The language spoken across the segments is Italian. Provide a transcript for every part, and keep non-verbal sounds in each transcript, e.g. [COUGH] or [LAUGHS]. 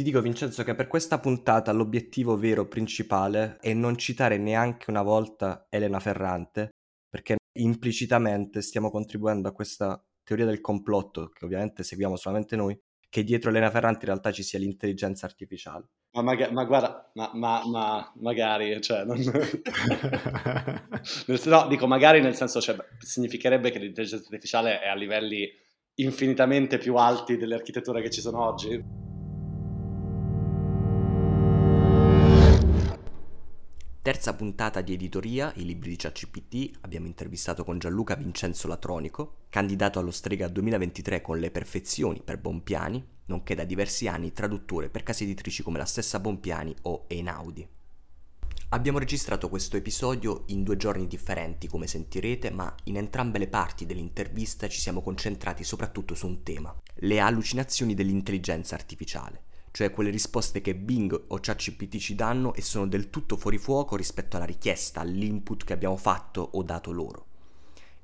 Ti dico Vincenzo che per questa puntata l'obiettivo vero principale è non citare neanche una volta Elena Ferrante, perché implicitamente stiamo contribuendo a questa teoria del complotto, che ovviamente seguiamo solamente noi, che dietro Elena Ferrante in realtà ci sia l'intelligenza artificiale. Ma, maga- ma guarda, ma, ma, ma, magari, cioè, non... [LAUGHS] no, dico magari nel senso, cioè, significherebbe che l'intelligenza artificiale è a livelli infinitamente più alti delle architetture che ci sono oggi? Terza puntata di editoria, i libri di ChatGPT, abbiamo intervistato con Gianluca Vincenzo Latronico, candidato allo Strega 2023 con le perfezioni per Bompiani, nonché da diversi anni traduttore per case editrici come la stessa Bompiani o Einaudi. Abbiamo registrato questo episodio in due giorni differenti, come sentirete, ma in entrambe le parti dell'intervista ci siamo concentrati soprattutto su un tema, le allucinazioni dell'intelligenza artificiale cioè quelle risposte che Bing o ChatGPT ci danno e sono del tutto fuori fuoco rispetto alla richiesta, all'input che abbiamo fatto o dato loro.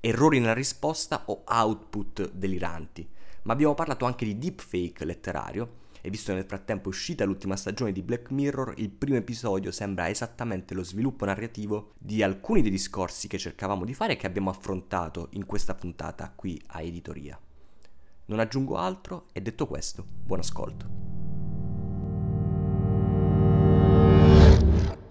Errori nella risposta o output deliranti, ma abbiamo parlato anche di deepfake letterario e visto nel frattempo uscita l'ultima stagione di Black Mirror, il primo episodio sembra esattamente lo sviluppo narrativo di alcuni dei discorsi che cercavamo di fare e che abbiamo affrontato in questa puntata qui a Editoria. Non aggiungo altro e detto questo, buon ascolto.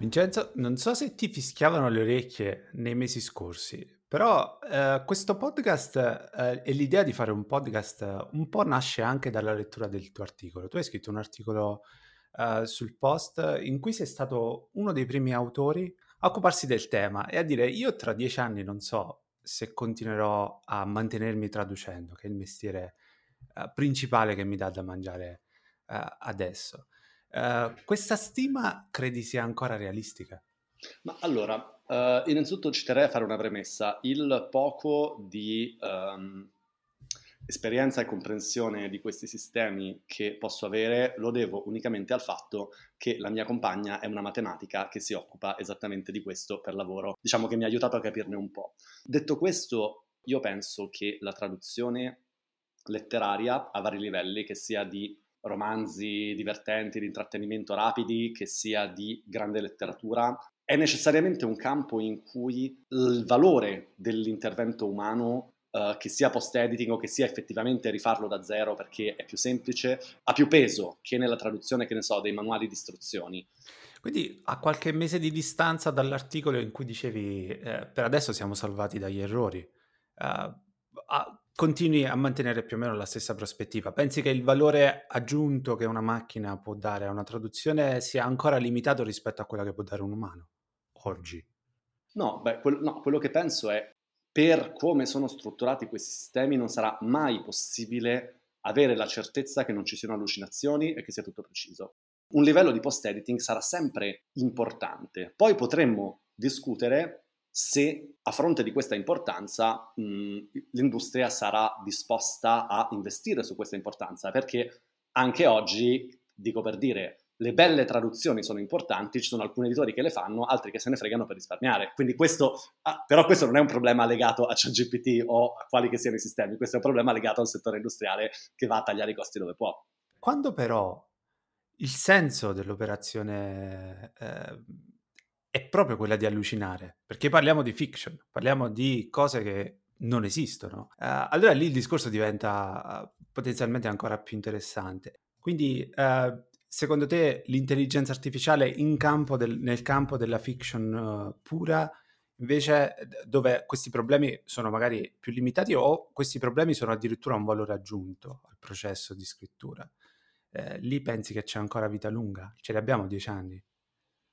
Vincenzo, non so se ti fischiavano le orecchie nei mesi scorsi, però eh, questo podcast eh, e l'idea di fare un podcast un po' nasce anche dalla lettura del tuo articolo. Tu hai scritto un articolo eh, sul post in cui sei stato uno dei primi autori a occuparsi del tema e a dire io tra dieci anni non so se continuerò a mantenermi traducendo, che è il mestiere eh, principale che mi dà da mangiare eh, adesso. Uh, questa stima credi sia ancora realistica? Ma allora, uh, innanzitutto ci terrei a fare una premessa. Il poco di um, esperienza e comprensione di questi sistemi che posso avere lo devo unicamente al fatto che la mia compagna è una matematica che si occupa esattamente di questo per lavoro. Diciamo che mi ha aiutato a capirne un po'. Detto questo, io penso che la traduzione letteraria a vari livelli, che sia di romanzi divertenti, di intrattenimento rapidi, che sia di grande letteratura, è necessariamente un campo in cui il valore dell'intervento umano Uh, che sia post-editing o che sia effettivamente rifarlo da zero perché è più semplice, ha più peso che nella traduzione, che ne so, dei manuali di istruzioni. Quindi a qualche mese di distanza dall'articolo in cui dicevi eh, per adesso siamo salvati dagli errori, uh, a, continui a mantenere più o meno la stessa prospettiva. Pensi che il valore aggiunto che una macchina può dare a una traduzione sia ancora limitato rispetto a quello che può dare un umano oggi? No, beh, quello, no, quello che penso è per come sono strutturati questi sistemi non sarà mai possibile avere la certezza che non ci siano allucinazioni e che sia tutto preciso. Un livello di post-editing sarà sempre importante. Poi potremmo discutere se a fronte di questa importanza mh, l'industria sarà disposta a investire su questa importanza, perché anche oggi, dico per dire, le belle traduzioni sono importanti, ci sono alcuni editori che le fanno, altri che se ne fregano per risparmiare. Quindi questo, ah, però questo non è un problema legato a ChatGPT o a quali che siano i sistemi, questo è un problema legato al settore industriale che va a tagliare i costi dove può. Quando però il senso dell'operazione eh, è proprio quella di allucinare, perché parliamo di fiction, parliamo di cose che non esistono. Uh, allora lì il discorso diventa uh, potenzialmente ancora più interessante. Quindi, uh, secondo te, l'intelligenza artificiale campo del, nel campo della fiction pura, invece, dove questi problemi sono magari più limitati o questi problemi sono addirittura un valore aggiunto al processo di scrittura, eh, lì pensi che c'è ancora vita lunga? Ce li abbiamo dieci anni?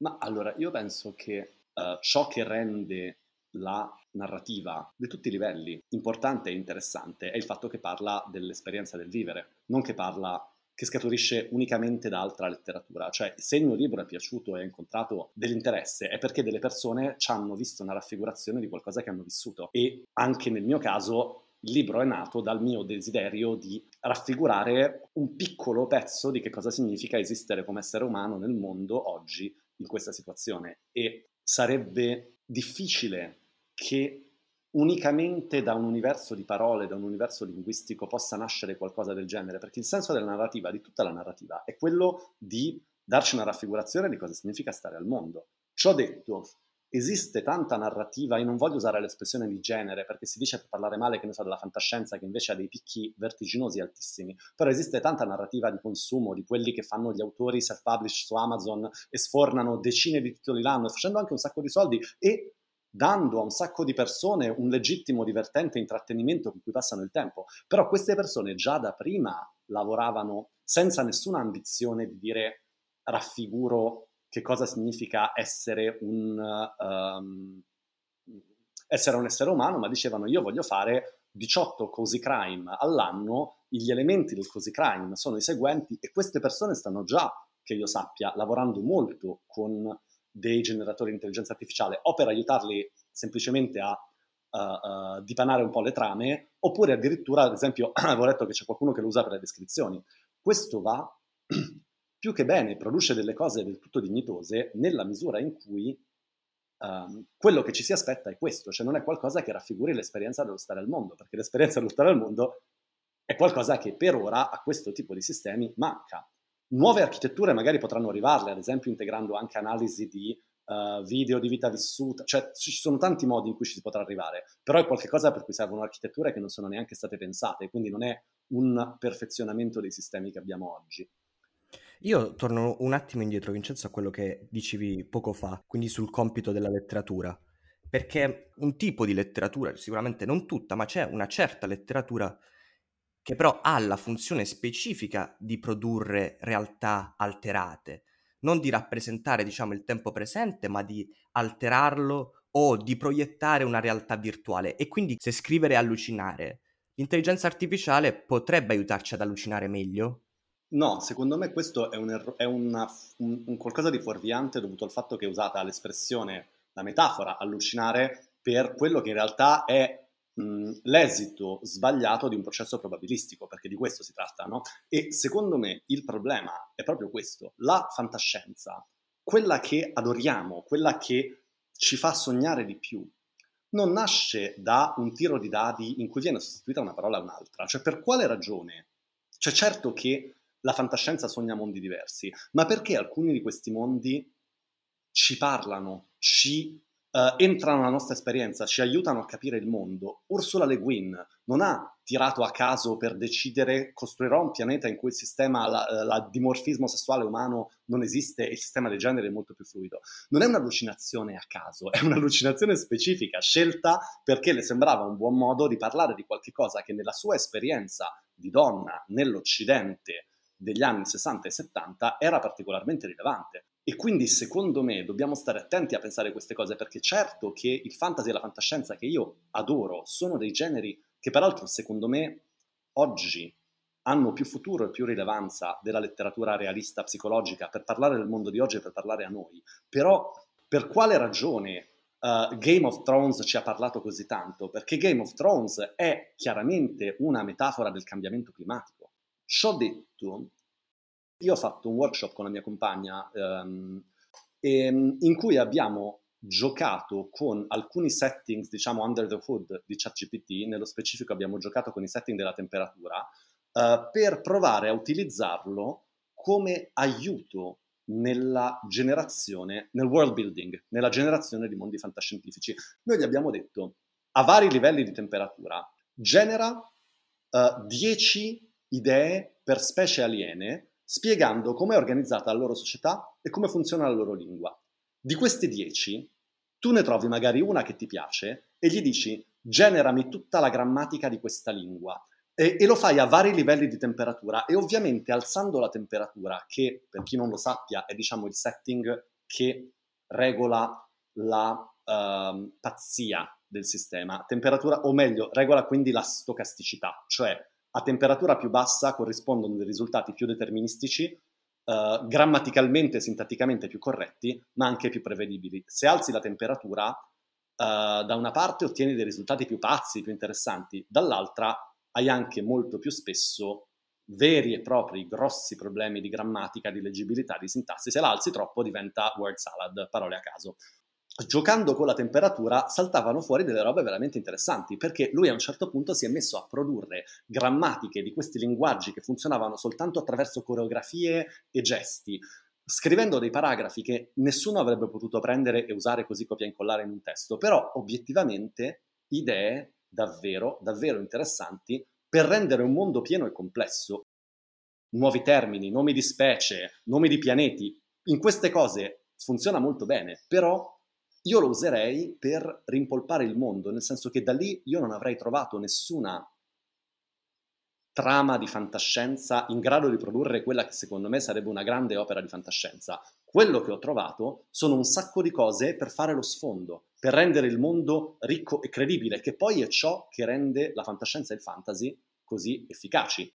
Ma allora, io penso che uh, ciò che rende la narrativa di tutti i livelli importante e interessante è il fatto che parla dell'esperienza del vivere, non che parla che scaturisce unicamente da altra letteratura. Cioè, se il mio libro è piaciuto e ha incontrato dell'interesse, è perché delle persone ci hanno visto una raffigurazione di qualcosa che hanno vissuto. E anche nel mio caso, il libro è nato dal mio desiderio di raffigurare un piccolo pezzo di che cosa significa esistere come essere umano nel mondo oggi in questa situazione e sarebbe difficile che unicamente da un universo di parole, da un universo linguistico possa nascere qualcosa del genere, perché il senso della narrativa, di tutta la narrativa, è quello di darci una raffigurazione di cosa significa stare al mondo. Ciò detto, esiste tanta narrativa, io non voglio usare l'espressione di genere perché si dice per parlare male, che ne so, della fantascienza che invece ha dei picchi vertiginosi altissimi, però esiste tanta narrativa di consumo, di quelli che fanno gli autori self-publish su Amazon e sfornano decine di titoli l'anno, facendo anche un sacco di soldi e dando a un sacco di persone un legittimo, divertente intrattenimento con cui passano il tempo. Però queste persone già da prima lavoravano senza nessuna ambizione di dire raffiguro che cosa significa essere un, um, essere un essere umano, ma dicevano io voglio fare 18 cozy crime all'anno, gli elementi del cozy crime sono i seguenti e queste persone stanno già, che io sappia, lavorando molto con dei generatori di intelligenza artificiale o per aiutarli semplicemente a uh, uh, dipanare un po' le trame, oppure addirittura, ad esempio, [CLEARS THROAT] avevo letto che c'è qualcuno che lo usa per le descrizioni. Questo va [CLEARS THROAT] più che bene produce delle cose del tutto dignitose nella misura in cui um, quello che ci si aspetta è questo, cioè non è qualcosa che raffiguri l'esperienza dello stare al mondo, perché l'esperienza dello stare al mondo è qualcosa che per ora a questo tipo di sistemi manca. Nuove architetture magari potranno arrivarle, ad esempio integrando anche analisi di uh, video di vita vissuta, cioè ci sono tanti modi in cui ci si potrà arrivare, però è qualcosa per cui servono architetture che non sono neanche state pensate, quindi non è un perfezionamento dei sistemi che abbiamo oggi. Io torno un attimo indietro, Vincenzo, a quello che dicevi poco fa, quindi sul compito della letteratura. Perché un tipo di letteratura, sicuramente non tutta, ma c'è una certa letteratura che però ha la funzione specifica di produrre realtà alterate, non di rappresentare, diciamo, il tempo presente, ma di alterarlo o di proiettare una realtà virtuale. E quindi se scrivere è allucinare, l'intelligenza artificiale potrebbe aiutarci ad allucinare meglio? No, secondo me questo è, un, erro- è una, un, un, qualcosa di fuorviante dovuto al fatto che è usata l'espressione, la metafora, allucinare per quello che in realtà è mh, l'esito sbagliato di un processo probabilistico, perché di questo si tratta, no? E secondo me il problema è proprio questo, la fantascienza, quella che adoriamo, quella che ci fa sognare di più, non nasce da un tiro di dadi in cui viene sostituita una parola a un'altra. Cioè, per quale ragione? Cioè, certo che la fantascienza sogna mondi diversi, ma perché alcuni di questi mondi ci parlano, ci uh, entrano nella nostra esperienza, ci aiutano a capire il mondo. Ursula Le Guin non ha tirato a caso per decidere costruirò un pianeta in cui il sistema, la, la dimorfismo sessuale umano non esiste e il sistema dei generi è molto più fluido. Non è un'allucinazione a caso, è un'allucinazione specifica, scelta perché le sembrava un buon modo di parlare di qualche cosa che nella sua esperienza di donna nell'Occidente degli anni 60 e 70 era particolarmente rilevante. E quindi secondo me dobbiamo stare attenti a pensare queste cose perché certo che il fantasy e la fantascienza che io adoro sono dei generi che peraltro secondo me oggi hanno più futuro e più rilevanza della letteratura realista psicologica per parlare del mondo di oggi e per parlare a noi. Però per quale ragione uh, Game of Thrones ci ha parlato così tanto? Perché Game of Thrones è chiaramente una metafora del cambiamento climatico Ciò detto, io ho fatto un workshop con la mia compagna um, in cui abbiamo giocato con alcuni settings, diciamo under the hood di ChatGPT, nello specifico abbiamo giocato con i setting della temperatura, uh, per provare a utilizzarlo come aiuto nella generazione, nel world building, nella generazione di mondi fantascientifici. Noi gli abbiamo detto, a vari livelli di temperatura, genera 10 uh, idee per specie aliene, spiegando come è organizzata la loro società e come funziona la loro lingua. Di queste dieci, tu ne trovi magari una che ti piace e gli dici generami tutta la grammatica di questa lingua. E, e, lo fai a vari livelli di temperatura e ovviamente alzando la temperatura, che per chi non lo sappia è diciamo il setting che regola la uh, pazzia del sistema, temperatura, o meglio, regola quindi la stocasticità, cioè a temperatura più bassa corrispondono dei risultati più deterministici, eh, grammaticalmente e sintatticamente più corretti, ma anche più prevedibili. Se alzi la temperatura, eh, da una parte ottieni dei risultati più pazzi, più interessanti, dall'altra hai anche molto più spesso veri e propri grossi problemi di grammatica, di leggibilità, di sintassi. Se la alzi troppo diventa word salad, parole a caso. Giocando con la temperatura saltavano fuori delle robe veramente interessanti, perché lui a un certo punto si è messo a produrre grammatiche di questi linguaggi che funzionavano soltanto attraverso coreografie e gesti, scrivendo dei paragrafi che nessuno avrebbe potuto prendere e usare così copia e incollare in un testo, però obiettivamente idee davvero, davvero interessanti per rendere un mondo pieno e complesso. Nuovi termini, nomi di specie, nomi di pianeti, in queste cose funziona molto bene, però io lo userei per rimpolpare il mondo, nel senso che da lì io non avrei trovato nessuna trama di fantascienza in grado di produrre quella che secondo me sarebbe una grande opera di fantascienza. Quello che ho trovato sono un sacco di cose per fare lo sfondo, per rendere il mondo ricco e credibile, che poi è ciò che rende la fantascienza e il fantasy così efficaci.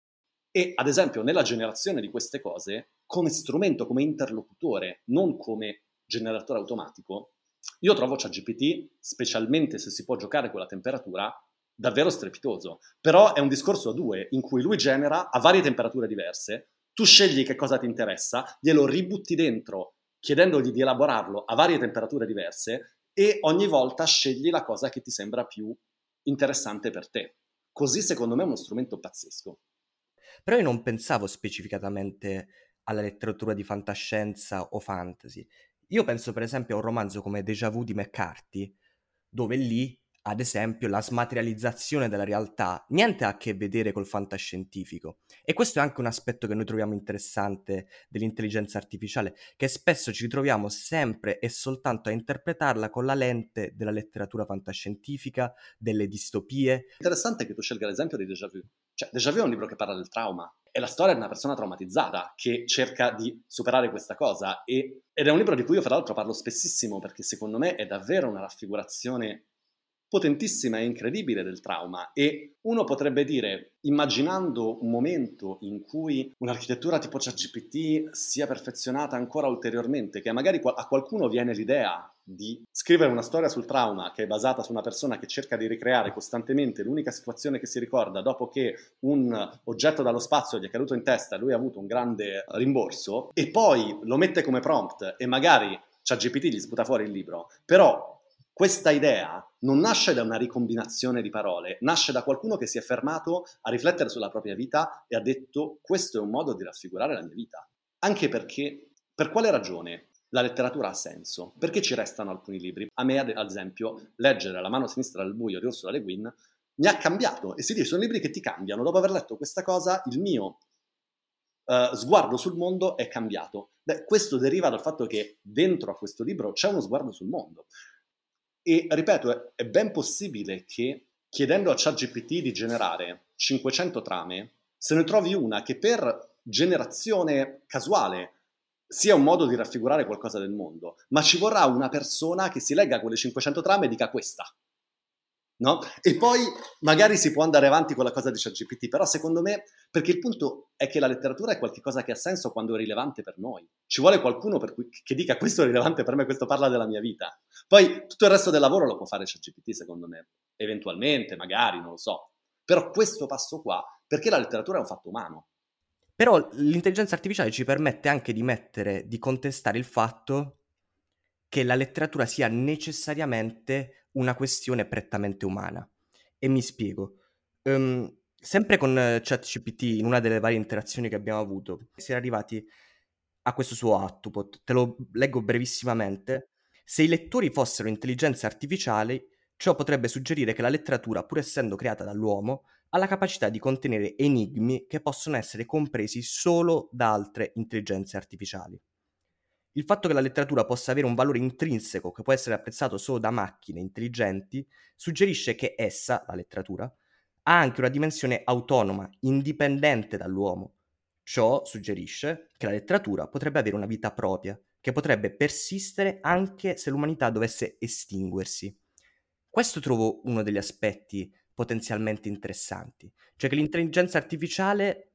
E ad esempio nella generazione di queste cose, come strumento, come interlocutore, non come generatore automatico, io trovo ChatGPT, specialmente se si può giocare con la temperatura, davvero strepitoso. Però è un discorso a due, in cui lui genera a varie temperature diverse, tu scegli che cosa ti interessa, glielo ributti dentro chiedendogli di elaborarlo a varie temperature diverse e ogni volta scegli la cosa che ti sembra più interessante per te. Così secondo me è uno strumento pazzesco. Però io non pensavo specificatamente alla letteratura di fantascienza o fantasy. Io penso per esempio a un romanzo come Déjà Vu di McCarthy, dove lì, ad esempio, la smaterializzazione della realtà niente ha a che vedere col fantascientifico. E questo è anche un aspetto che noi troviamo interessante dell'intelligenza artificiale, che spesso ci ritroviamo sempre e soltanto a interpretarla con la lente della letteratura fantascientifica, delle distopie. Interessante che tu scelga l'esempio di Déjà Vu. Cioè, Déjà Vu è un libro che parla del trauma, è la storia di una persona traumatizzata che cerca di superare questa cosa e, ed è un libro di cui io fra l'altro parlo spessissimo perché secondo me è davvero una raffigurazione potentissima e incredibile del trauma. E uno potrebbe dire, immaginando un momento in cui un'architettura tipo ChatGPT sia perfezionata ancora ulteriormente, che magari a qualcuno viene l'idea di scrivere una storia sul trauma che è basata su una persona che cerca di ricreare costantemente l'unica situazione che si ricorda dopo che un oggetto dallo spazio gli è caduto in testa e lui ha avuto un grande rimborso e poi lo mette come prompt e magari ChatGPT gli sputa fuori il libro, però questa idea non nasce da una ricombinazione di parole, nasce da qualcuno che si è fermato a riflettere sulla propria vita e ha detto questo è un modo di raffigurare la mia vita. Anche perché, per quale ragione la letteratura ha senso? Perché ci restano alcuni libri? A me, ad esempio, leggere La mano sinistra del buio di Ursula Le Guin mi ha cambiato e si dice sono libri che ti cambiano. Dopo aver letto questa cosa, il mio uh, sguardo sul mondo è cambiato. Beh, questo deriva dal fatto che dentro a questo libro c'è uno sguardo sul mondo. E ripeto, è, ben possibile che chiedendo a ChatGPT di generare 500 trame, se ne trovi una che per generazione casuale sia un modo di raffigurare qualcosa del mondo, ma ci vorrà una persona che si legga quelle 500 trame e dica questa no? E poi magari si può andare avanti con la cosa di ChatGPT, però secondo me, perché il punto è che la letteratura è qualcosa che ha senso quando è rilevante per noi. Ci vuole qualcuno cui, che dica questo è rilevante per me, questo parla della mia vita. Poi tutto il resto del lavoro lo può fare ChatGPT, secondo me, eventualmente, magari, non lo so. Però questo passo qua, perché la letteratura è un fatto umano. Però l'intelligenza artificiale ci permette anche di mettere, di contestare il fatto che la letteratura sia necessariamente una questione prettamente umana. E mi spiego. Um, sempre con ChatGPT, in una delle varie interazioni che abbiamo avuto, si è arrivati a questo suo output. Te lo leggo brevissimamente. Se i lettori fossero intelligenze artificiali, ciò potrebbe suggerire che la letteratura, pur essendo creata dall'uomo, ha la capacità di contenere enigmi che possono essere compresi solo da altre intelligenze artificiali. Il fatto che la letteratura possa avere un valore intrinseco che può essere apprezzato solo da macchine intelligenti suggerisce che essa, la letteratura, ha anche una dimensione autonoma, indipendente dall'uomo. Ciò suggerisce che la letteratura potrebbe avere una vita propria, che potrebbe persistere anche se l'umanità dovesse estinguersi. Questo trovo uno degli aspetti potenzialmente interessanti, cioè che l'intelligenza artificiale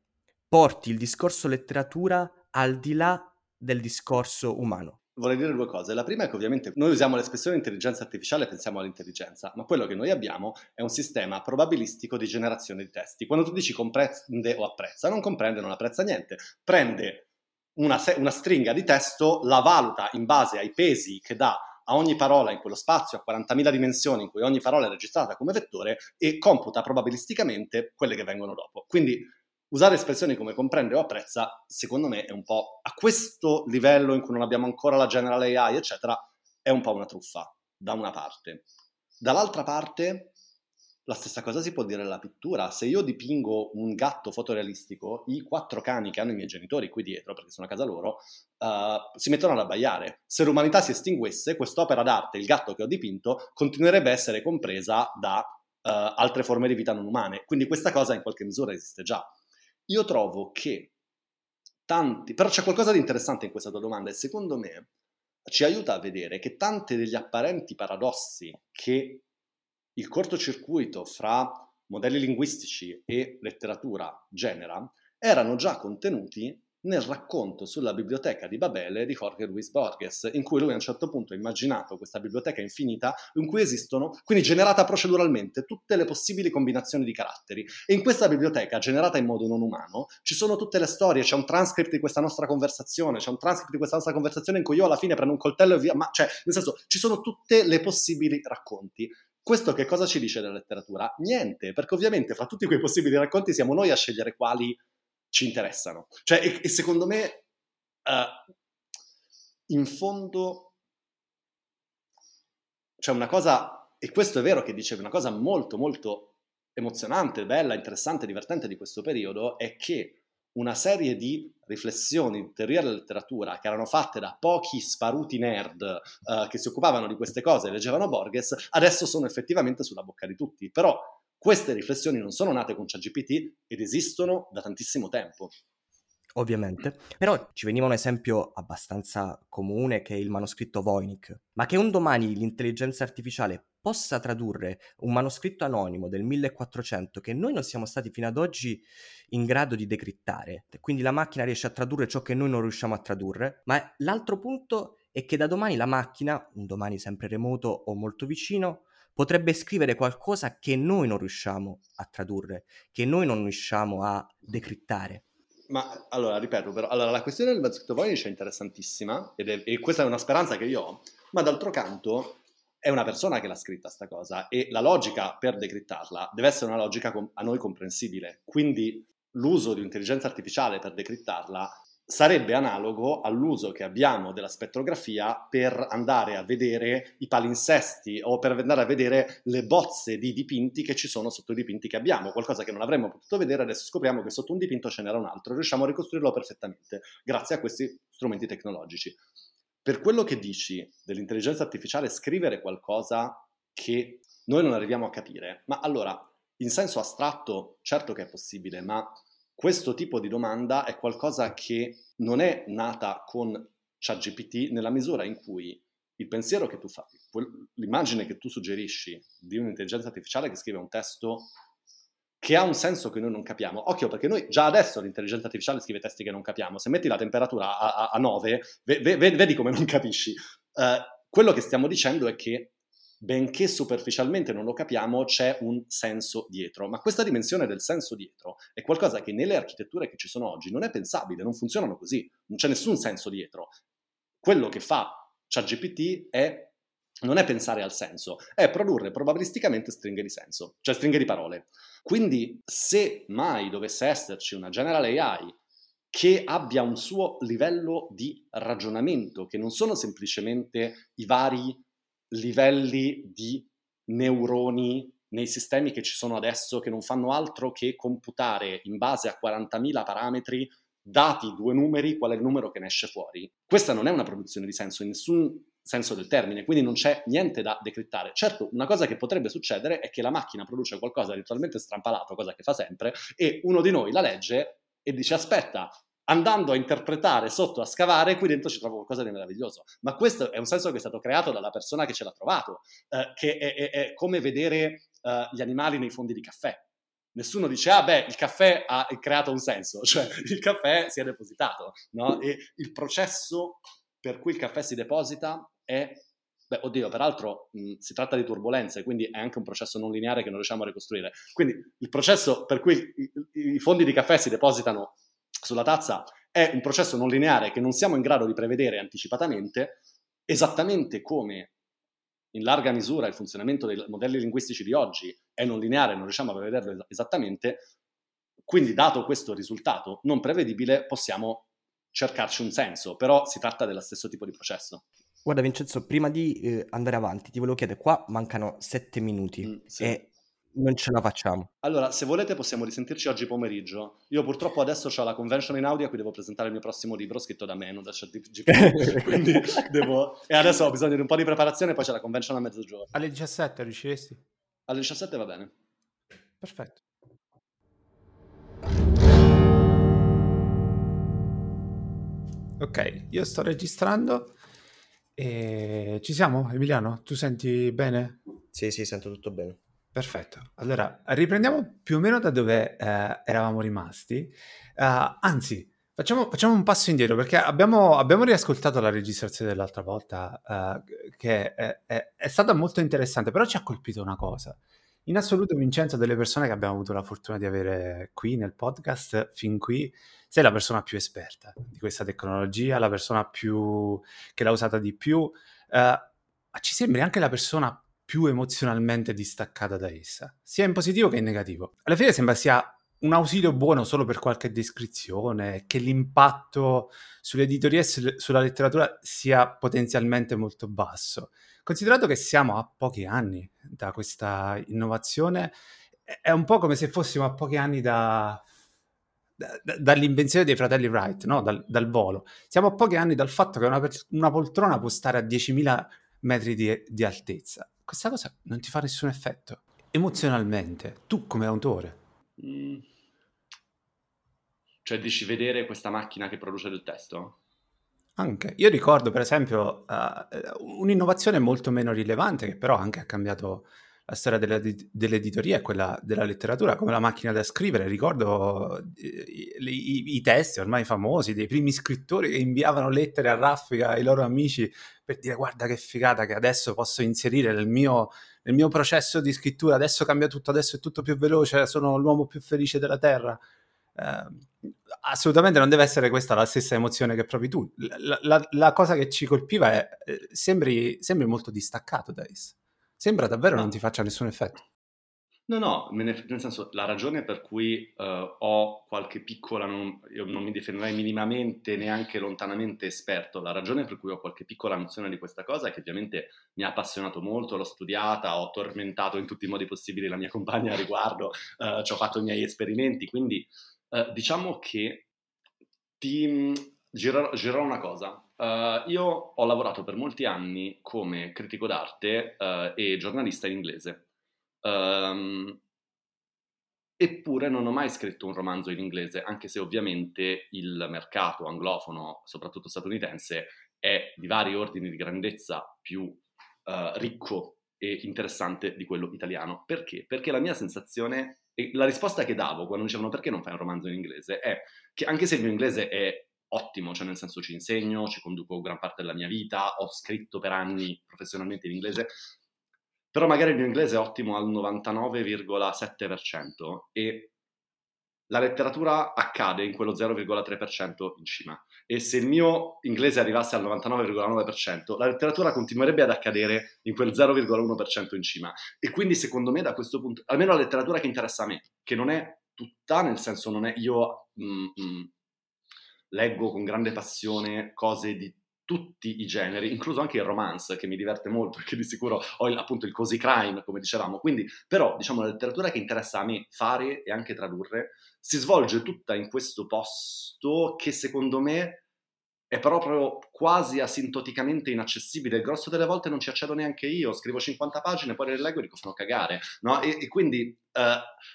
porti il discorso letteratura al di là del discorso umano. Vorrei dire due cose. La prima è che ovviamente noi usiamo l'espressione intelligenza artificiale e pensiamo all'intelligenza, ma quello che noi abbiamo è un sistema probabilistico di generazione di testi. Quando tu dici comprende o apprezza, non comprende, non apprezza niente. Prende una, una stringa di testo, la valuta in base ai pesi che dà a ogni parola in quello spazio, a 40.000 dimensioni in cui ogni parola è registrata come vettore e computa probabilisticamente quelle che vengono dopo. Quindi usare espressioni come comprende o apprezza, secondo me, è un po' a questo livello in cui non abbiamo ancora la general AI, eccetera, è un po' una truffa, da una parte. Dall'altra parte, la stessa cosa si può dire della pittura. Se io dipingo un gatto fotorealistico, i quattro cani che hanno i miei genitori qui dietro, perché sono a casa loro, uh, si mettono ad abbaiare. Se l'umanità si estinguesse, quest'opera d'arte, il gatto che ho dipinto, continuerebbe a essere compresa da uh, altre forme di vita non umane. Quindi questa cosa in qualche misura esiste già. Io trovo che tanti, però c'è qualcosa di interessante in questa tua domanda e secondo me ci aiuta a vedere che tanti degli apparenti paradossi che il cortocircuito fra modelli linguistici e letteratura genera erano già contenuti nel racconto sulla biblioteca di Babele di Jorge Luis Borges, in cui lui a un certo punto ha immaginato questa biblioteca infinita in cui esistono, quindi generata proceduralmente, tutte le possibili combinazioni di caratteri. E in questa biblioteca, generata in modo non umano, ci sono tutte le storie, c'è un transcript di questa nostra conversazione, c'è un transcript di questa nostra conversazione in cui io alla fine prendo un coltello e via, ma cioè, nel senso, ci sono tutte le possibili racconti. Questo che cosa ci dice della letteratura? Niente, perché ovviamente fra tutti quei possibili racconti siamo noi a scegliere quali ci interessano. Cioè, e, e secondo me, uh, in fondo, c'è una cosa, e questo è vero che dicevi, una cosa molto, molto emozionante, bella, interessante, divertente di questo periodo, è che una serie di riflessioni di teoria della letteratura che erano fatte da pochi sparuti nerd uh, che si occupavano di queste cose e leggevano Borges, adesso sono effettivamente sulla bocca di tutti. Però queste riflessioni non sono nate con ChatGPT ed esistono da tantissimo tempo. Ovviamente, però ci veniva un esempio abbastanza comune che è il manoscritto Voynich, ma che un domani l'intelligenza artificiale possa tradurre un manoscritto anonimo del 1400 che noi non siamo stati fino ad oggi in grado di decrittare, quindi la macchina riesce a tradurre ciò che noi non riusciamo a tradurre, ma l'altro punto è che da domani la macchina, un domani sempre remoto o molto vicino, potrebbe scrivere qualcosa che noi non riusciamo a tradurre, che noi non riusciamo a decrittare. Ma allora, ripeto, però, allora, la questione del manoscritto Voynich è interessantissima è, e questa è una speranza che io ho, ma d'altro canto è una persona che l'ha scritta sta cosa e la logica per decrittarla deve essere una logica a noi comprensibile. Quindi l'uso di un'intelligenza artificiale per decrittarla sarebbe analogo all'uso che abbiamo della spettrografia per andare a vedere i palinsesti o per andare a vedere le bozze di dipinti che ci sono sotto i dipinti che abbiamo, qualcosa che non avremmo potuto vedere, adesso scopriamo che sotto un dipinto ce n'era un altro, riusciamo a ricostruirlo perfettamente grazie a questi strumenti tecnologici. Per quello che dici dell'intelligenza artificiale, scrivere qualcosa che noi non arriviamo a capire, ma allora, in senso astratto, certo che è possibile, ma questo tipo di domanda è qualcosa che non è nata con ChatGPT nella misura in cui il pensiero che tu fai, l'immagine che tu suggerisci di un'intelligenza artificiale che scrive un testo che ha un senso che noi non capiamo. Occhio, perché noi già adesso l'intelligenza artificiale scrive testi che non capiamo. Se metti la temperatura a, a, a 9, ve, ve, vedi come non capisci. Uh, quello che stiamo dicendo è che benché superficialmente non lo capiamo, c'è un senso dietro. Ma questa dimensione del senso dietro è qualcosa che nelle architetture che ci sono oggi non è pensabile, non funzionano così, non c'è nessun senso dietro. Quello che fa ChatGPT è non è pensare al senso, è produrre probabilisticamente stringhe di senso, cioè stringhe di parole. Quindi se mai dovesse esserci una general AI che abbia un suo livello di ragionamento, che non sono semplicemente i vari livelli di neuroni nei sistemi che ci sono adesso che non fanno altro che computare in base a 40.000 parametri dati due numeri qual è il numero che ne esce fuori. Questa non è una produzione di senso in nessun senso del termine, quindi non c'è niente da decrittare. Certo, una cosa che potrebbe succedere è che la macchina produce qualcosa di totalmente strampalato, cosa che fa sempre, e uno di noi la legge e dice aspetta, andando a interpretare sotto, a scavare, qui dentro ci trovo qualcosa di meraviglioso. Ma questo è un senso che è stato creato dalla persona che ce l'ha trovato, eh, che è, è, è, come vedere eh, gli animali nei fondi di caffè. Nessuno dice, ah beh, il caffè ha creato un senso, [LAUGHS] cioè il caffè si è depositato, no? E il processo per cui il caffè si deposita è Beh, oddio, peraltro mh, si tratta di turbulenze, quindi è anche un processo non lineare che non riusciamo a ricostruire. Quindi il processo per cui i, i fondi di caffè si depositano sulla tazza è un processo non lineare che non siamo in grado di prevedere anticipatamente, esattamente come in larga misura il funzionamento dei modelli linguistici di oggi è non lineare, non riusciamo a prevederlo esattamente, quindi dato questo risultato non prevedibile possiamo cercarci un senso, però si tratta dello stesso tipo di processo. Guarda Vincenzo, prima di eh, andare avanti ti volevo chiedere, qua mancano sette minuti mm, sì. e non ce la facciamo. Allora, se volete possiamo risentirci oggi pomeriggio. Io purtroppo adesso ho la convention in audio a cui devo presentare il mio prossimo libro scritto da me, non da ChatGPT, [LAUGHS] quindi devo... E adesso ho bisogno di un po' di preparazione, poi c'è la convention a mezzogiorno. Alle 17 riusciresti? Alle 17 va bene. Perfetto. Ok, io sto registrando e ci siamo, Emiliano? Tu senti bene? Sì, sì, sento tutto bene. Perfetto. Allora, riprendiamo più o meno da dove eh, eravamo rimasti. Uh, anzi, facciamo, facciamo, un passo indietro perché abbiamo, abbiamo riascoltato la registrazione dell'altra volta, uh, che è, è, è, stata molto interessante, però ci ha colpito una cosa. In assoluto, Vincenzo, delle persone che abbiamo avuto la fortuna di avere qui nel podcast, fin qui, sei la persona più esperta di questa tecnologia, la persona più, che l'ha usata di più, uh, ci sembri anche la persona più emozionalmente distaccata da essa, sia in positivo che in negativo. Alla fine sembra sia un ausilio buono solo per qualche descrizione, che l'impatto sull'editoria e sulla letteratura sia potenzialmente molto basso. Considerato che siamo a pochi anni da questa innovazione, è un po' come se fossimo a pochi anni da, da, dall'invenzione dei fratelli Wright, no? dal, dal, volo. Siamo a pochi anni dal fatto che una, una poltrona può stare a 10.000 metri di, di altezza questa cosa non ti fa nessun effetto emozionalmente, tu come autore. Mm. Cioè dici vedere questa macchina che produce del testo? Anche. Io ricordo per esempio uh, un'innovazione molto meno rilevante che però anche ha cambiato la storia della, dell'editoria e quella della letteratura, come la macchina da scrivere. Ricordo i, i, i, testi ormai famosi dei primi scrittori che inviavano lettere a raffica ai loro amici per dire guarda che figata che adesso posso inserire nel mio, nel mio processo di scrittura, adesso cambia tutto, adesso è tutto più veloce, sono l'uomo più felice della Terra. Eh, assolutamente non deve essere questa la stessa emozione che provi tu. La, la, la cosa che ci colpiva è eh, sembri, sembri molto distaccato da essa. Sembra davvero no. non ti faccia nessun effetto. No, no, ne, nel senso, la ragione per cui uh, ho qualche piccola, non, io non mi definirei minimamente, neanche lontanamente esperto, la ragione per cui ho qualche piccola nozione di questa cosa è che ovviamente mi ha appassionato molto, l'ho studiata, ho tormentato in tutti i modi possibili la mia compagna a riguardo, uh, ci ho fatto i miei esperimenti, quindi uh, diciamo che ti girerò, girerò una cosa. Uh, io ho lavorato per molti anni come critico d'arte uh, e giornalista in inglese. Um, eppure non ho mai scritto un romanzo in inglese, anche se ovviamente il mercato anglofono, soprattutto statunitense, è di vari ordini di grandezza più uh, ricco e interessante di quello italiano. Perché? Perché la mia sensazione, e la risposta che davo quando dicevano perché non fai un romanzo in inglese, è che anche se il mio inglese è ottimo, cioè nel senso ci insegno, ci conduco gran parte della mia vita, ho scritto per anni professionalmente in inglese, però magari il mio inglese è ottimo al 99,7% e la letteratura accade in quello 0,3% in cima. E se il mio inglese arrivasse al 99,9%, la letteratura continuerebbe ad accadere in quel 0,1% in cima. E quindi secondo me da questo punto, almeno la letteratura che interessa a me, che non è tutta, nel senso non è io... Mm, mm, leggo con grande passione cose di tutti i generi, incluso anche il romance, che mi diverte molto, [LAUGHS] perché di sicuro ho il, appunto il cozy crime, come dicevamo. Quindi, però, diciamo, la letteratura che interessa a me fare e anche tradurre si svolge tutta in questo posto che secondo me è proprio quasi asintoticamente inaccessibile. Il grosso delle volte non ci accedo neanche io, scrivo 50 pagine, poi le leggo e dico fanno cagare. No? E, e, quindi, uh,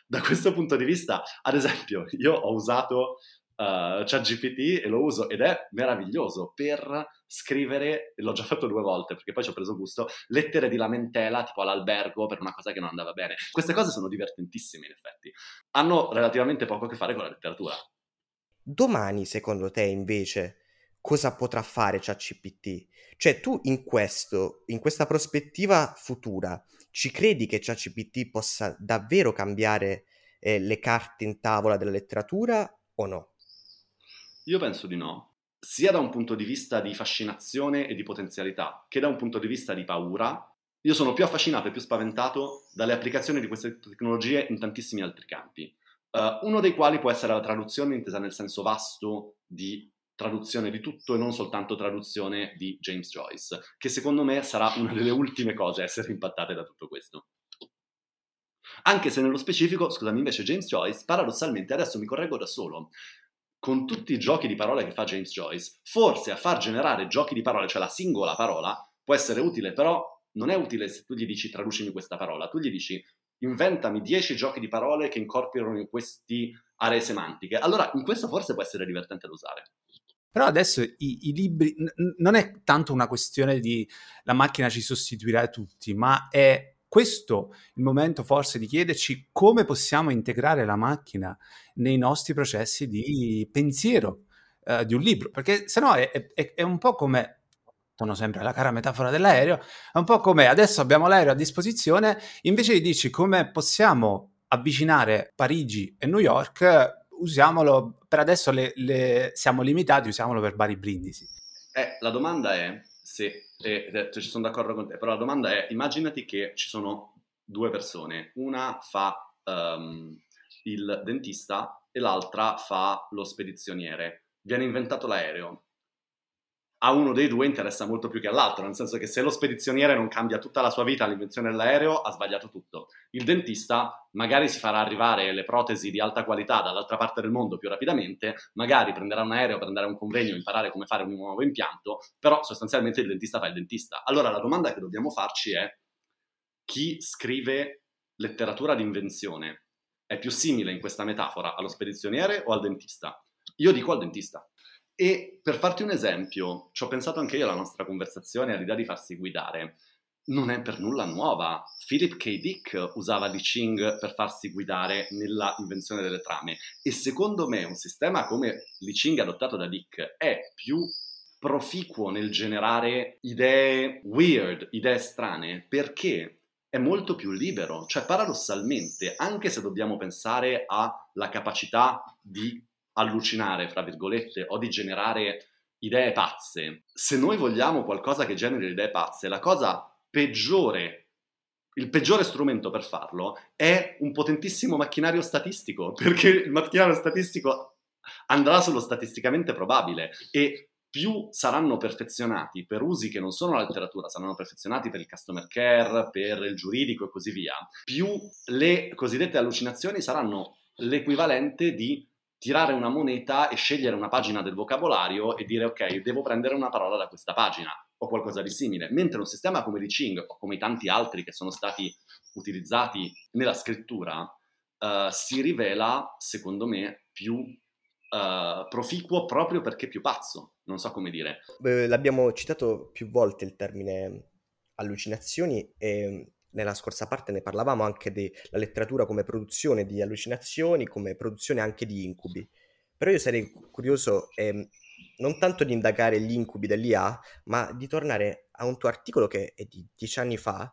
da questo punto di vista, ad esempio, io ho usato uh, ChatGPT e lo uso ed è meraviglioso per scrivere, l'ho già fatto due volte perché poi ci ho preso gusto, lettere di lamentela tipo all'albergo per una cosa che non andava bene. Queste cose sono divertentissime in effetti. Hanno relativamente poco a che fare con la letteratura. Domani, secondo te, invece, cosa potrà fare ChatGPT? Cioè, tu in questo, in questa prospettiva futura, ci credi che ChatGPT possa davvero cambiare eh, le carte in tavola della letteratura o no? Io penso di no. sia da un punto di vista di fascinazione e di potenzialità, che da un punto di vista di paura, io sono più affascinato e più spaventato dalle applicazioni di queste tecnologie in tantissimi altri campi. Uh, uno dei quali può essere la traduzione intesa nel senso vasto di traduzione di tutto e non soltanto traduzione di James Joyce, che secondo me sarà una delle ultime cose a essere impattate da tutto questo. Anche se nello specifico, scusami, invece James Joyce, paradossalmente, adesso mi correggo da solo, con tutti i giochi di parole che fa James Joyce, forse a far generare giochi di parole, cioè la singola parola, può essere utile, però non è utile se tu gli dici traducimi questa parola, tu gli dici inventami 10 giochi di parole che incorporano in questi aree semantiche. Allora, in questo forse può essere divertente da usare. Però adesso i, i libri n- non è tanto una questione di la macchina ci sostituirà tutti, ma è questo il momento forse di chiederci come possiamo integrare la macchina nei nostri processi di pensiero eh, di un libro, perché se no è, è, è un po' come torno sempre alla cara metafora dell'aereo, è un po' come adesso abbiamo l'aereo a disposizione, invece di dirci come possiamo avvicinare Parigi e New York, usiamolo, per adesso le, le, siamo limitati, usiamolo per vari brindisi. Eh, la domanda è se, eh, eh, ci sono d'accordo con te, però la domanda è, immaginati che ci sono due persone, una fa um, il dentista e l'altra fa lo spedizioniere. Viene inventato l'aereo, a uno dei due interessa molto più che all'altro, nel senso che se lo spedizioniere non cambia tutta la sua vita all'invenzione dell'aereo, ha sbagliato tutto. Il dentista magari si farà arrivare le protesi di alta qualità dall'altra parte del mondo più rapidamente, magari prenderà un aereo per andare a un convegno e imparare come fare un nuovo impianto, però sostanzialmente il dentista fa il dentista. Allora la domanda che dobbiamo farci è chi scrive letteratura di invenzione è più simile in questa metafora allo spedizioniere o al dentista? Io dico al dentista. E per farti un esempio, ci ho pensato anche io alla nostra conversazione, all'idea di farsi guidare. Non è per nulla nuova. Philip K. Dick usava Li Ching per farsi guidare nella invenzione delle trame e secondo me un sistema come Li Ching adottato da Dick è più proficuo nel generare idee weird, idee strane, perché è molto più libero. Cioè, paradossalmente, anche se dobbiamo pensare alla capacità di allucinare, fra virgolette, o di generare idee pazze, se noi vogliamo qualcosa che generi idee pazze, la cosa peggiore, il peggiore strumento per farlo è un potentissimo macchinario statistico, [LAUGHS] perché il macchinario statistico andrà sullo statisticamente probabile e più saranno perfezionati per usi che non sono la letteratura, saranno perfezionati per il customer care, per il giuridico e così via, più le cosiddette allucinazioni saranno l'equivalente di tirare una moneta e scegliere una pagina del vocabolario e dire ok, devo prendere una parola da questa pagina o qualcosa di simile. Mentre un sistema come di Ching o come i tanti altri che sono stati utilizzati nella scrittura uh, si rivela, secondo me, più uh, proficuo proprio perché più pazzo. Non so come dire. Beh, l'abbiamo citato più volte il termine allucinazioni e nella scorsa parte ne parlavamo anche della letteratura come produzione di allucinazioni, come produzione anche di incubi. Però io sarei curioso eh, non tanto di indagare gli incubi dell'IA, ma di tornare a un tuo articolo che è di dieci anni fa,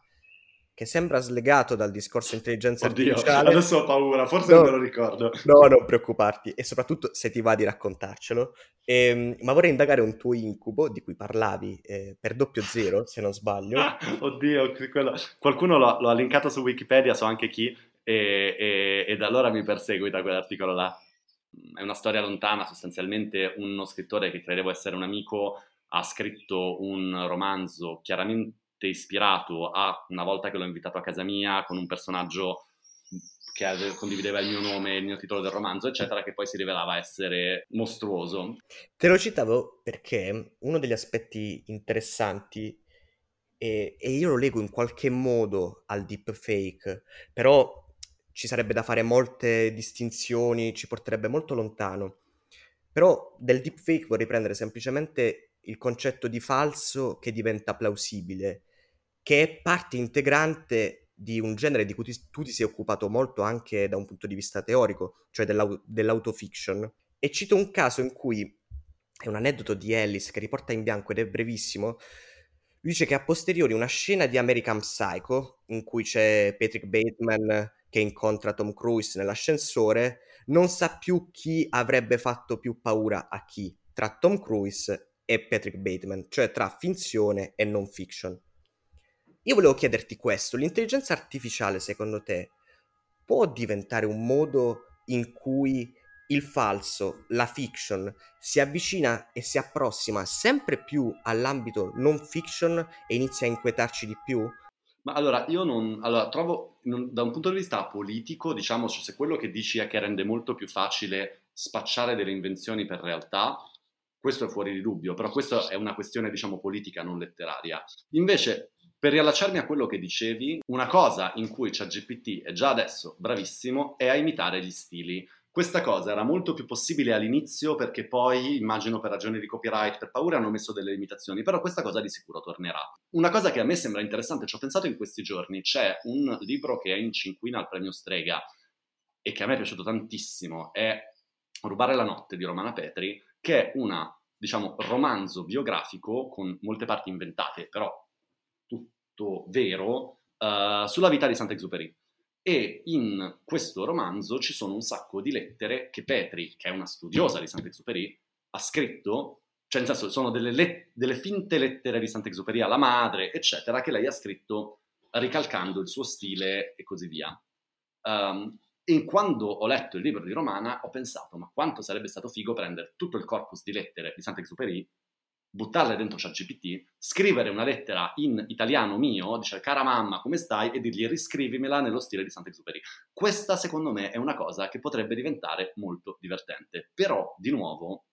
che sembra slegato dal discorso intelligenza Oddio, artificiale. Adesso ho paura, forse no, non me lo ricordo. No, non preoccuparti, e soprattutto se ti va di raccontarcelo. Ehm, ma vorrei indagare un tuo incubo di cui parlavi eh, per doppio zero, se non sbaglio. [LAUGHS] Oddio, quello... qualcuno lo, lo, ha linkato su Wikipedia, so anche chi, e, e, e da allora mi perseguita quell'articolo là. È una storia lontana, sostanzialmente uno scrittore che credevo essere un amico ha scritto un romanzo chiaramente ispirato a una volta che l'ho invitato a casa mia con un personaggio che condivideva il mio nome, il mio titolo del romanzo, eccetera, che poi si rivelava essere mostruoso. Te lo citavo perché uno degli aspetti interessanti, e, e io lo leggo in qualche modo al deepfake, però ci sarebbe da fare molte distinzioni, ci porterebbe molto lontano. Però del deepfake vorrei prendere semplicemente il concetto di falso che diventa plausibile che è parte integrante di un genere di cui tu ti sei occupato molto anche da un punto di vista teorico, cioè dell'au- dell'autofiction. E cito un caso in cui è un aneddoto di Ellis che riporta in bianco ed è brevissimo. Lui dice che a posteriori una scena di American Psycho in cui c'è Patrick Bateman che incontra Tom Cruise nell'ascensore non sa più chi avrebbe fatto più paura a chi tra Tom Cruise e Patrick Bateman, cioè tra finzione e non fiction. Io volevo chiederti questo, l'intelligenza artificiale secondo te può diventare un modo in cui il falso, la fiction, si avvicina e si approssima sempre più all'ambito non fiction e inizia a inquietarci di più? Ma allora, io non... Allora, trovo, non, da un punto di vista politico, diciamo, cioè, se quello che dici è che rende molto più facile spacciare delle invenzioni per realtà, questo è fuori di dubbio, però questa è una questione, diciamo, politica, non letteraria. Invece, per riallacciarmi a quello che dicevi, una cosa in cui ChatGPT è già adesso bravissimo è a imitare gli stili. Questa cosa era molto più possibile all'inizio perché poi, immagino per ragioni di copyright, per paura, hanno messo delle limitazioni, però questa cosa di sicuro tornerà. Una cosa che a me sembra interessante, ci ho pensato in questi giorni, c'è un libro che è in cinquina al premio Strega e che a me è piaciuto tantissimo, è Rubare la notte di Romana Petri, che è una, diciamo, romanzo biografico con molte parti inventate, però tutto vero, uh, sulla vita di Saint-Exupéry. E in questo romanzo ci sono un sacco di lettere che Petri, che è una studiosa di Saint-Exupéry, ha scritto, cioè nel senso sono delle, let- delle finte lettere di Saint-Exupéry alla madre, eccetera, che lei ha scritto ricalcando il suo stile e così via. Um, e quando ho letto il libro di Romana ho pensato, ma quanto sarebbe stato figo prendere tutto il corpus di lettere di Saint-Exupéry buttarle dentro ChatGPT, scrivere una lettera in italiano mio, dice cara mamma come stai e dirgli riscrivimela nello stile di Saint-Exupéry. Questa secondo me è una cosa che potrebbe diventare molto divertente, però di nuovo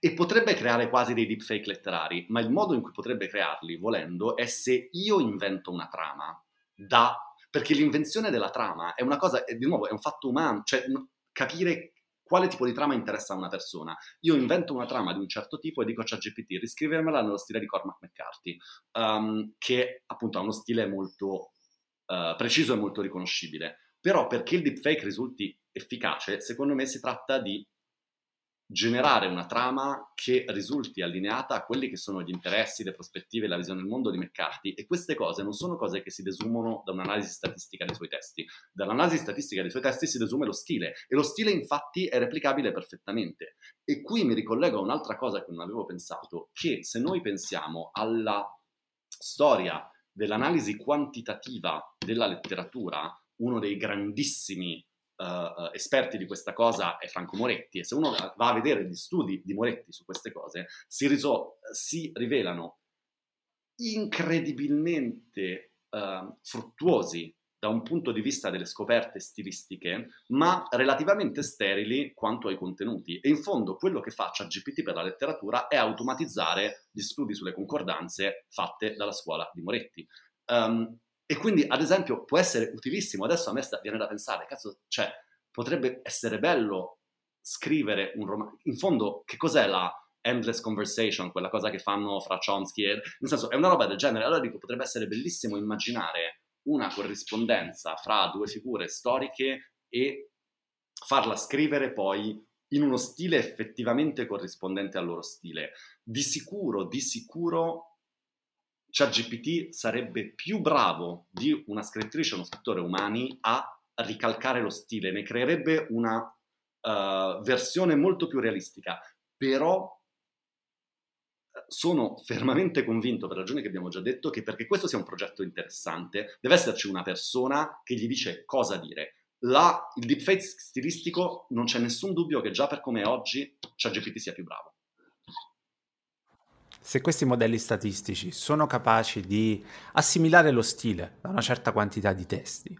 e potrebbe creare quasi dei deepfake letterari, ma il modo in cui potrebbe crearli, volendo, è se io invento una trama da perché l'invenzione della trama è una cosa, di nuovo, è un fatto umano, cioè capire quale tipo di trama interessa a una persona. Io invento una trama di un certo tipo e dico a ChatGPT riscrivermela nello stile di Cormac McCarthy, um, che appunto ha uno stile molto uh, preciso e molto riconoscibile. Però perché il deepfake risulti efficace, secondo me si tratta di generare una trama che risulti allineata a quelli che sono gli interessi, le prospettive la visione del mondo di McCarthy e queste cose non sono cose che si desumono da un'analisi statistica dei suoi testi. Dall'analisi statistica dei suoi testi si desume lo stile e lo stile infatti è replicabile perfettamente. E qui mi ricollego a un'altra cosa che non avevo pensato, che se noi pensiamo alla storia dell'analisi quantitativa della letteratura, uno dei grandissimi uh, esperti di questa cosa è Franco Moretti e se uno va a vedere gli studi di Moretti su queste cose si, riso- si rivelano incredibilmente uh, fruttuosi da un punto di vista delle scoperte stilistiche, ma relativamente sterili quanto ai contenuti. E in fondo quello che faccia GPT per la letteratura è automatizzare gli studi sulle concordanze fatte dalla scuola di Moretti. Um, e quindi, ad esempio, può essere utilissimo. Adesso a me sta, viene da pensare, cazzo, cioè, potrebbe essere bello scrivere un romanzo. In fondo, che cos'è la endless conversation, quella cosa che fanno fra Chomsky e... Nel senso, è una roba del genere. Allora dico, potrebbe essere bellissimo immaginare una corrispondenza fra due figure storiche e farla scrivere poi in uno stile effettivamente corrispondente al loro stile. Di sicuro, di sicuro ChatGPT sarebbe più bravo di una scrittrice o uno scrittore umani a ricalcare lo stile, ne creerebbe una uh, versione molto più realistica, però eh, sono fermamente convinto, per ragioni che abbiamo già detto, che perché questo sia un progetto interessante, deve esserci una persona che gli dice cosa dire. La, il deepfake stilistico non c'è nessun dubbio che già per come è oggi ChatGPT sia più bravo se questi modelli statistici sono capaci di assimilare lo stile da una certa quantità di testi,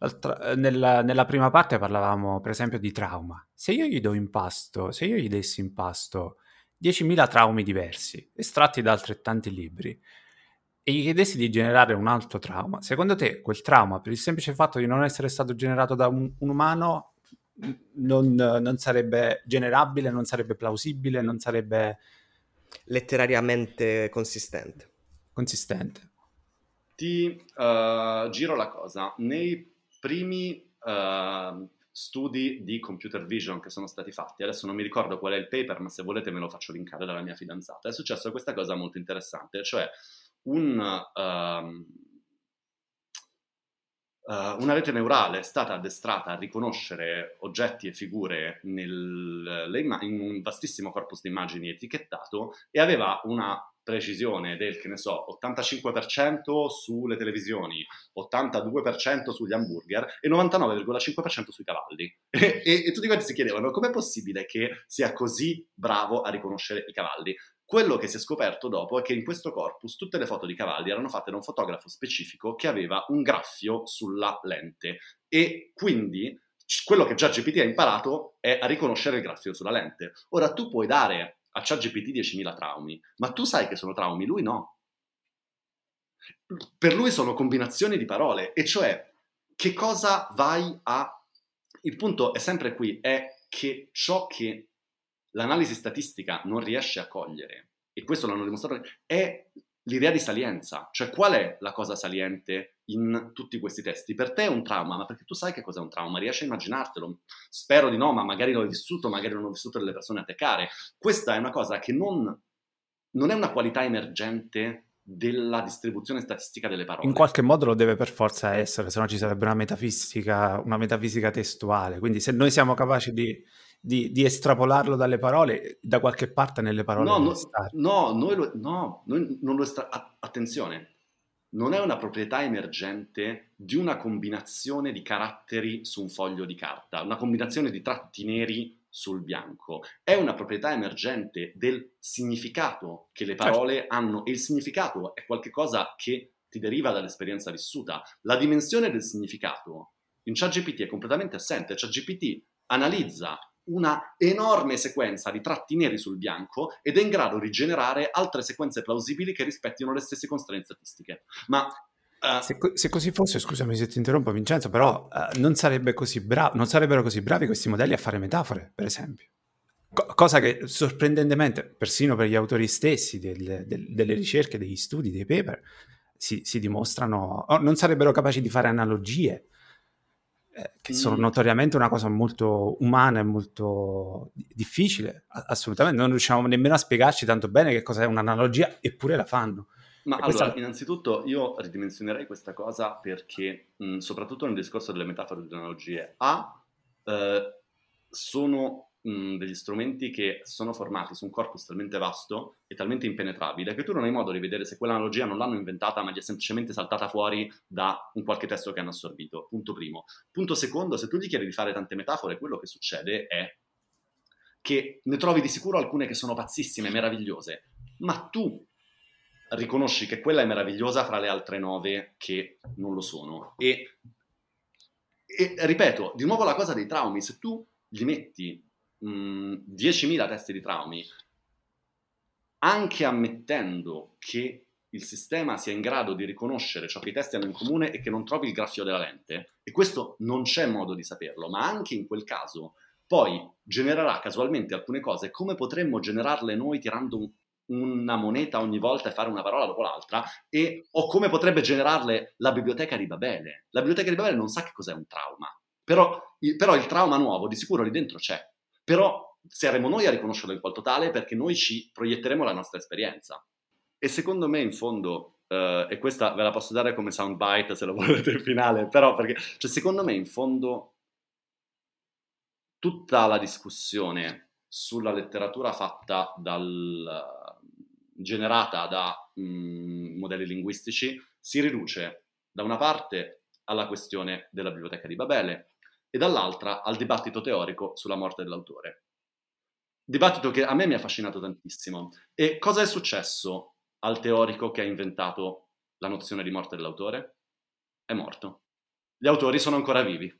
eh, nella, nella, prima parte parlavamo per esempio di trauma. Se io gli do in pasto, se io gli dessi in pasto 10.000 traumi diversi, estratti da altrettanti libri, e gli chiedessi di generare un altro trauma, secondo te quel trauma, per il semplice fatto di non essere stato generato da un, un umano, non, non sarebbe generabile, non sarebbe plausibile, non sarebbe letterariamente consistente. Consistente. Ti uh, giro la cosa. Nei primi uh, studi di computer vision che sono stati fatti, adesso non mi ricordo qual è il paper, ma se volete me lo faccio linkare dalla mia fidanzata, è successa questa cosa molto interessante, cioè un... Uh, Uh, una rete neurale è stata addestrata a riconoscere oggetti e figure nel, in un vastissimo corpus di immagini etichettato e aveva una precisione del, che ne so, 85% sulle televisioni, 82% sugli hamburger e 99,5% sui cavalli. E, [LAUGHS] e, e tutti quanti si chiedevano com'è possibile che sia così bravo a riconoscere i cavalli. Quello che si è scoperto dopo è che in questo corpus tutte le foto di cavalli erano fatte da un fotografo specifico che aveva un graffio sulla lente e quindi quello che già GPT ha imparato è a riconoscere il graffio sulla lente. Ora tu puoi dare a ChatGPT 10.000 traumi, ma tu sai che sono traumi, lui no. Per lui sono combinazioni di parole, e cioè che cosa vai a... Il punto è sempre qui, è che ciò che l'analisi statistica non riesce a cogliere, e questo l'hanno dimostrato, è l'idea di salienza, cioè qual è la cosa saliente in tutti questi testi? Per te è un trauma, ma perché tu sai che cos'è un trauma, riesci a immaginartelo? Spero di no, ma magari l'ho vissuto, magari non ho vissuto delle persone a te care. Questa è una cosa che non, non è una qualità emergente della distribuzione statistica delle parole. In qualche modo lo deve per forza essere, se no ci sarebbe una metafisica, una metafisica testuale. Quindi se noi siamo capaci di di, di, estrapolarlo dalle parole, da qualche parte nelle parole. No, no, no, noi lo, no, noi non lo estra- attenzione, non è una proprietà emergente di una combinazione di caratteri su un foglio di carta, una combinazione di tratti neri sul bianco, è una proprietà emergente del significato che le certo. parole certo. hanno e il significato è qualcosa che ti deriva dall'esperienza vissuta. La dimensione del significato in ChatGPT è completamente assente. ChatGPT analizza una enorme sequenza di tratti neri sul bianco ed è in grado di generare altre sequenze plausibili che rispettino le stesse constraint statistiche. Ma Uh, se, se, così fosse, scusami se ti interrompo Vincenzo, però uh, non, sarebbe bra- non, sarebbero così bravi questi modelli a fare metafore, per esempio. Co- cosa che sorprendentemente, persino per gli autori stessi del, del, delle ricerche, degli studi, dei paper, si, si dimostrano, non sarebbero capaci di fare analogie che sono mm. notoriamente una cosa molto umana e molto difficile, assolutamente, non riusciamo nemmeno a spiegarci tanto bene che cos'è un'analogia, eppure la fanno. Ma e allora, questa... innanzitutto io ridimensionerei questa cosa perché, mh, soprattutto nel discorso delle metafore e delle analogie, A, eh, sono mh, degli strumenti che sono formati su un corpus talmente vasto e talmente impenetrabile che tu non hai modo di vedere se quell'analogia non l'hanno inventata ma gli è semplicemente saltata fuori da un qualche testo che hanno assorbito. Punto primo. Punto secondo, se tu gli chiedi di fare tante metafore, quello che succede è che ne trovi di sicuro alcune che sono pazzissime, meravigliose, ma tu riconosci che quella è meravigliosa fra le altre nove che non lo sono. E, e ripeto, di nuovo la cosa dei traumi, se tu gli metti 10.000 testi di traumi, anche ammettendo che il sistema sia in grado di riconoscere ciò che i testi hanno in comune e che non trovi il graffio della lente, e questo non c'è modo di saperlo, ma anche in quel caso poi genererà casualmente alcune cose, come potremmo generarle noi tirando un, una moneta ogni volta e fare una parola dopo l'altra, e, o come potrebbe generarle la biblioteca di Babele. La biblioteca di Babele non sa che cos'è un trauma, però, però il trauma nuovo di sicuro lì dentro c'è però saremo noi a riconoscerlo in quanto tale perché noi ci proietteremo la nostra esperienza. E secondo me, in fondo, uh, e questa ve la posso dare come soundbite se lo [LAUGHS] volete il finale, però perché, cioè, secondo me, in fondo, tutta la discussione sulla letteratura fatta dal, generata da mh, mm, modelli linguistici si riduce da una parte alla questione della biblioteca di Babele, e dall'altra al dibattito teorico sulla morte dell'autore. Dibattito che a me mi ha affascinato tantissimo. E cosa è successo al teorico che ha inventato la nozione di morte dell'autore? È morto. Gli autori sono ancora vivi.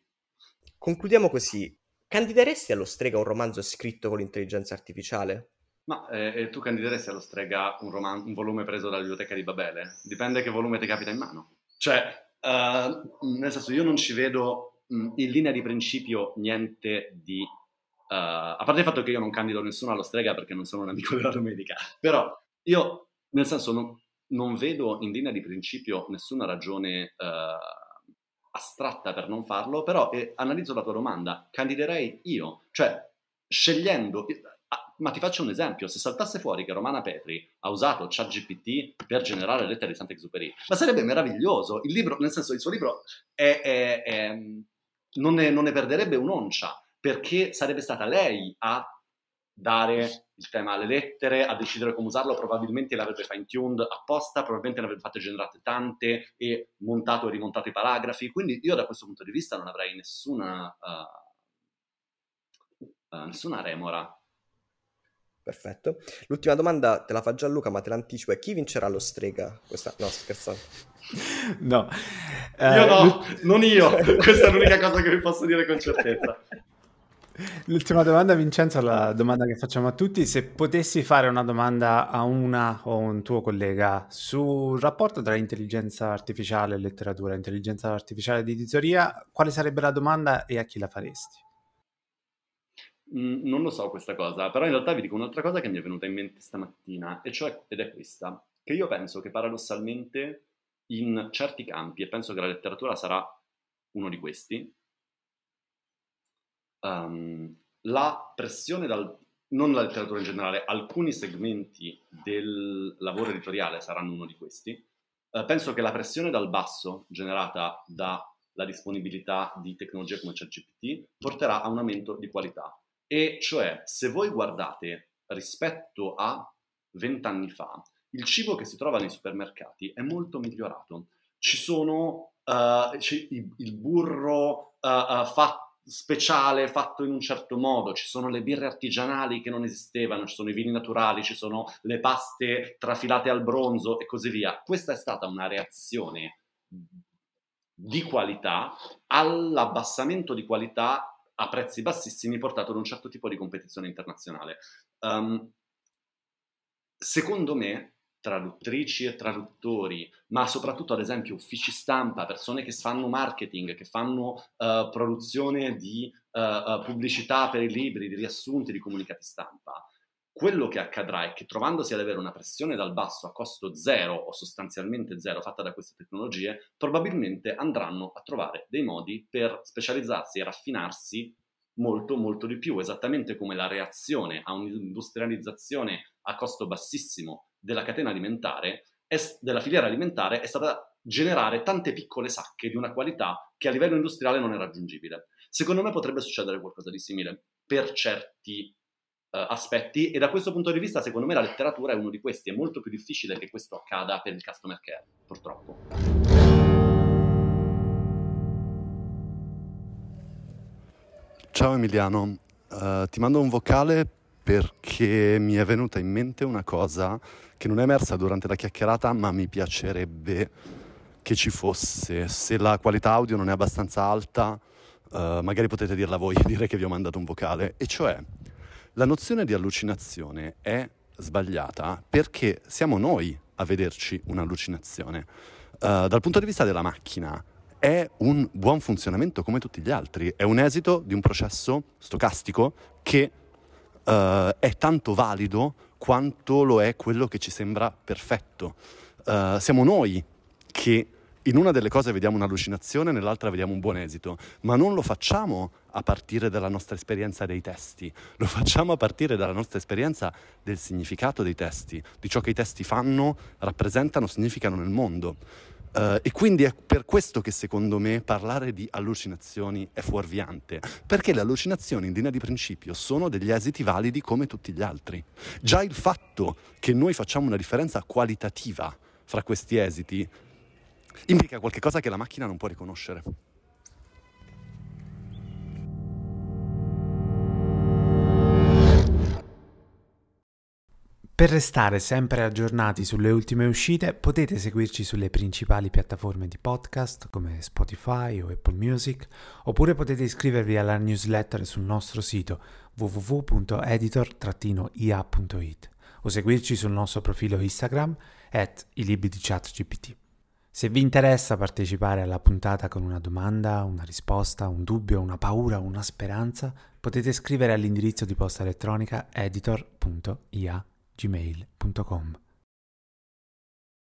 Concludiamo così. Candideresti allo strega un romanzo scritto con l'intelligenza artificiale? Ma eh, tu candideresti allo strega un, roman- un, volume preso dalla biblioteca di Babele? Dipende che volume ti capita in mano. Cioè, uh, nel senso, io non ci vedo in linea di principio niente di... Uh, a parte il fatto che io non candido nessuno allo strega perché non sono un amico della domenica, [LAUGHS] però io, nel senso, non, non vedo in linea di principio nessuna ragione uh, astratta per non farlo, però eh, analizzo la tua domanda, candiderei io, cioè scegliendo, ma ti faccio un esempio, se saltasse fuori che Romana Petri ha usato ChatGPT per generare lettere di Sant'Exupéry, ma sarebbe meraviglioso, il libro, nel senso il suo libro è, è, è, non, ne, non ne perderebbe un'oncia, perché sarebbe stata lei a dare il tema alle lettere, a decidere come usarlo, probabilmente l'avrebbe fine-tuned apposta, probabilmente ne avrebbe fatte generate tante e montato e rimontato i paragrafi, quindi io da questo punto di vista non avrei nessuna, uh, uh, nessuna remora. Perfetto. L'ultima domanda te la fa Gianluca, ma te l'anticipo, è chi vincerà lo strega? Questa... No, scherzando. [LAUGHS] No. Io uh, no, non io. [LAUGHS] Questa è l'unica cosa che vi posso dire con certezza. L'ultima domanda, Vincenzo, la domanda che facciamo a tutti. Se potessi fare una domanda a una o un tuo collega sul rapporto tra intelligenza artificiale e letteratura, intelligenza artificiale ed editoria, quale sarebbe la domanda e a chi la faresti? Non lo so questa cosa, però in realtà vi dico un'altra cosa che mi è venuta in mente stamattina, cioè, ed è questa, che io penso che paradossalmente in certi campi, e penso che la letteratura sarà uno di questi, um, la pressione dal, non la letteratura in generale, alcuni segmenti del lavoro editoriale saranno uno di questi. Uh, penso che la pressione dal basso generata dalla disponibilità di tecnologie come ChatGPT porterà a un aumento di qualità. E cioè, se voi guardate rispetto a vent'anni fa, il cibo che si trova nei supermercati è molto migliorato. Ci sono uh, il, burro uh, uh, fatto speciale fatto in un certo modo, ci sono le birre artigianali che non esistevano, ci sono i vini naturali, ci sono le paste trafilate al bronzo e così via. Questa è stata una reazione di qualità all'abbassamento di qualità a prezzi bassissimi portato ad un certo tipo di competizione internazionale. Um, secondo me traduttrici e traduttori, ma soprattutto ad esempio uffici stampa, persone che fanno marketing, che fanno uh, produzione di uh, pubblicità per i libri, di riassunti, di comunicati stampa, quello che accadrà è che trovandosi ad avere una pressione dal basso a costo zero o sostanzialmente zero fatta da queste tecnologie, probabilmente andranno a trovare dei modi per specializzarsi e raffinarsi molto molto di più, esattamente come la reazione a un'industrializzazione a costo bassissimo della catena alimentare, della filiera alimentare, è stata generare tante piccole sacche di una qualità che a livello industriale non è raggiungibile. Secondo me potrebbe succedere qualcosa di simile per certi aspetti e da questo punto di vista secondo me la letteratura è uno di questi, è molto più difficile che questo accada per il customer care, purtroppo. Ciao Emiliano, uh, ti mando un vocale perché mi è venuta in mente una cosa che non è emersa durante la chiacchierata, ma mi piacerebbe che ci fosse. Se la qualità audio non è abbastanza alta, uh, magari potete dirla voi [LAUGHS] dire che vi ho mandato un vocale. E cioè, la nozione di allucinazione è sbagliata perché siamo noi a vederci un'allucinazione. Uh, dal punto di vista della macchina, è un buon funzionamento come tutti gli altri, è un esito di un processo stocastico che uh, è tanto valido quanto lo è quello che ci sembra perfetto. Uh, siamo noi che in una delle cose vediamo un'allucinazione, nell'altra vediamo un buon esito, ma non lo facciamo a partire dalla nostra esperienza dei testi, lo facciamo a partire dalla nostra esperienza del significato dei testi, di ciò che i testi fanno, rappresentano, significano nel mondo. Uh, e quindi è per questo che secondo me parlare di allucinazioni è fuorviante, perché le allucinazioni in linea di principio sono degli esiti validi come tutti gli altri. Già il fatto che noi facciamo una differenza qualitativa fra questi esiti implica qualcosa che la macchina non può riconoscere. Per restare sempre aggiornati sulle ultime uscite potete seguirci sulle principali piattaforme di podcast come Spotify o Apple Music oppure potete iscrivervi alla newsletter sul nostro sito www.editor-ia.it o seguirci sul nostro profilo Instagram at i libri di ChatGPT. Se vi interessa partecipare alla puntata con una domanda, una risposta, un dubbio, una paura, una speranza, potete scrivere all'indirizzo di posta elettronica editor.ia.it gmail.com.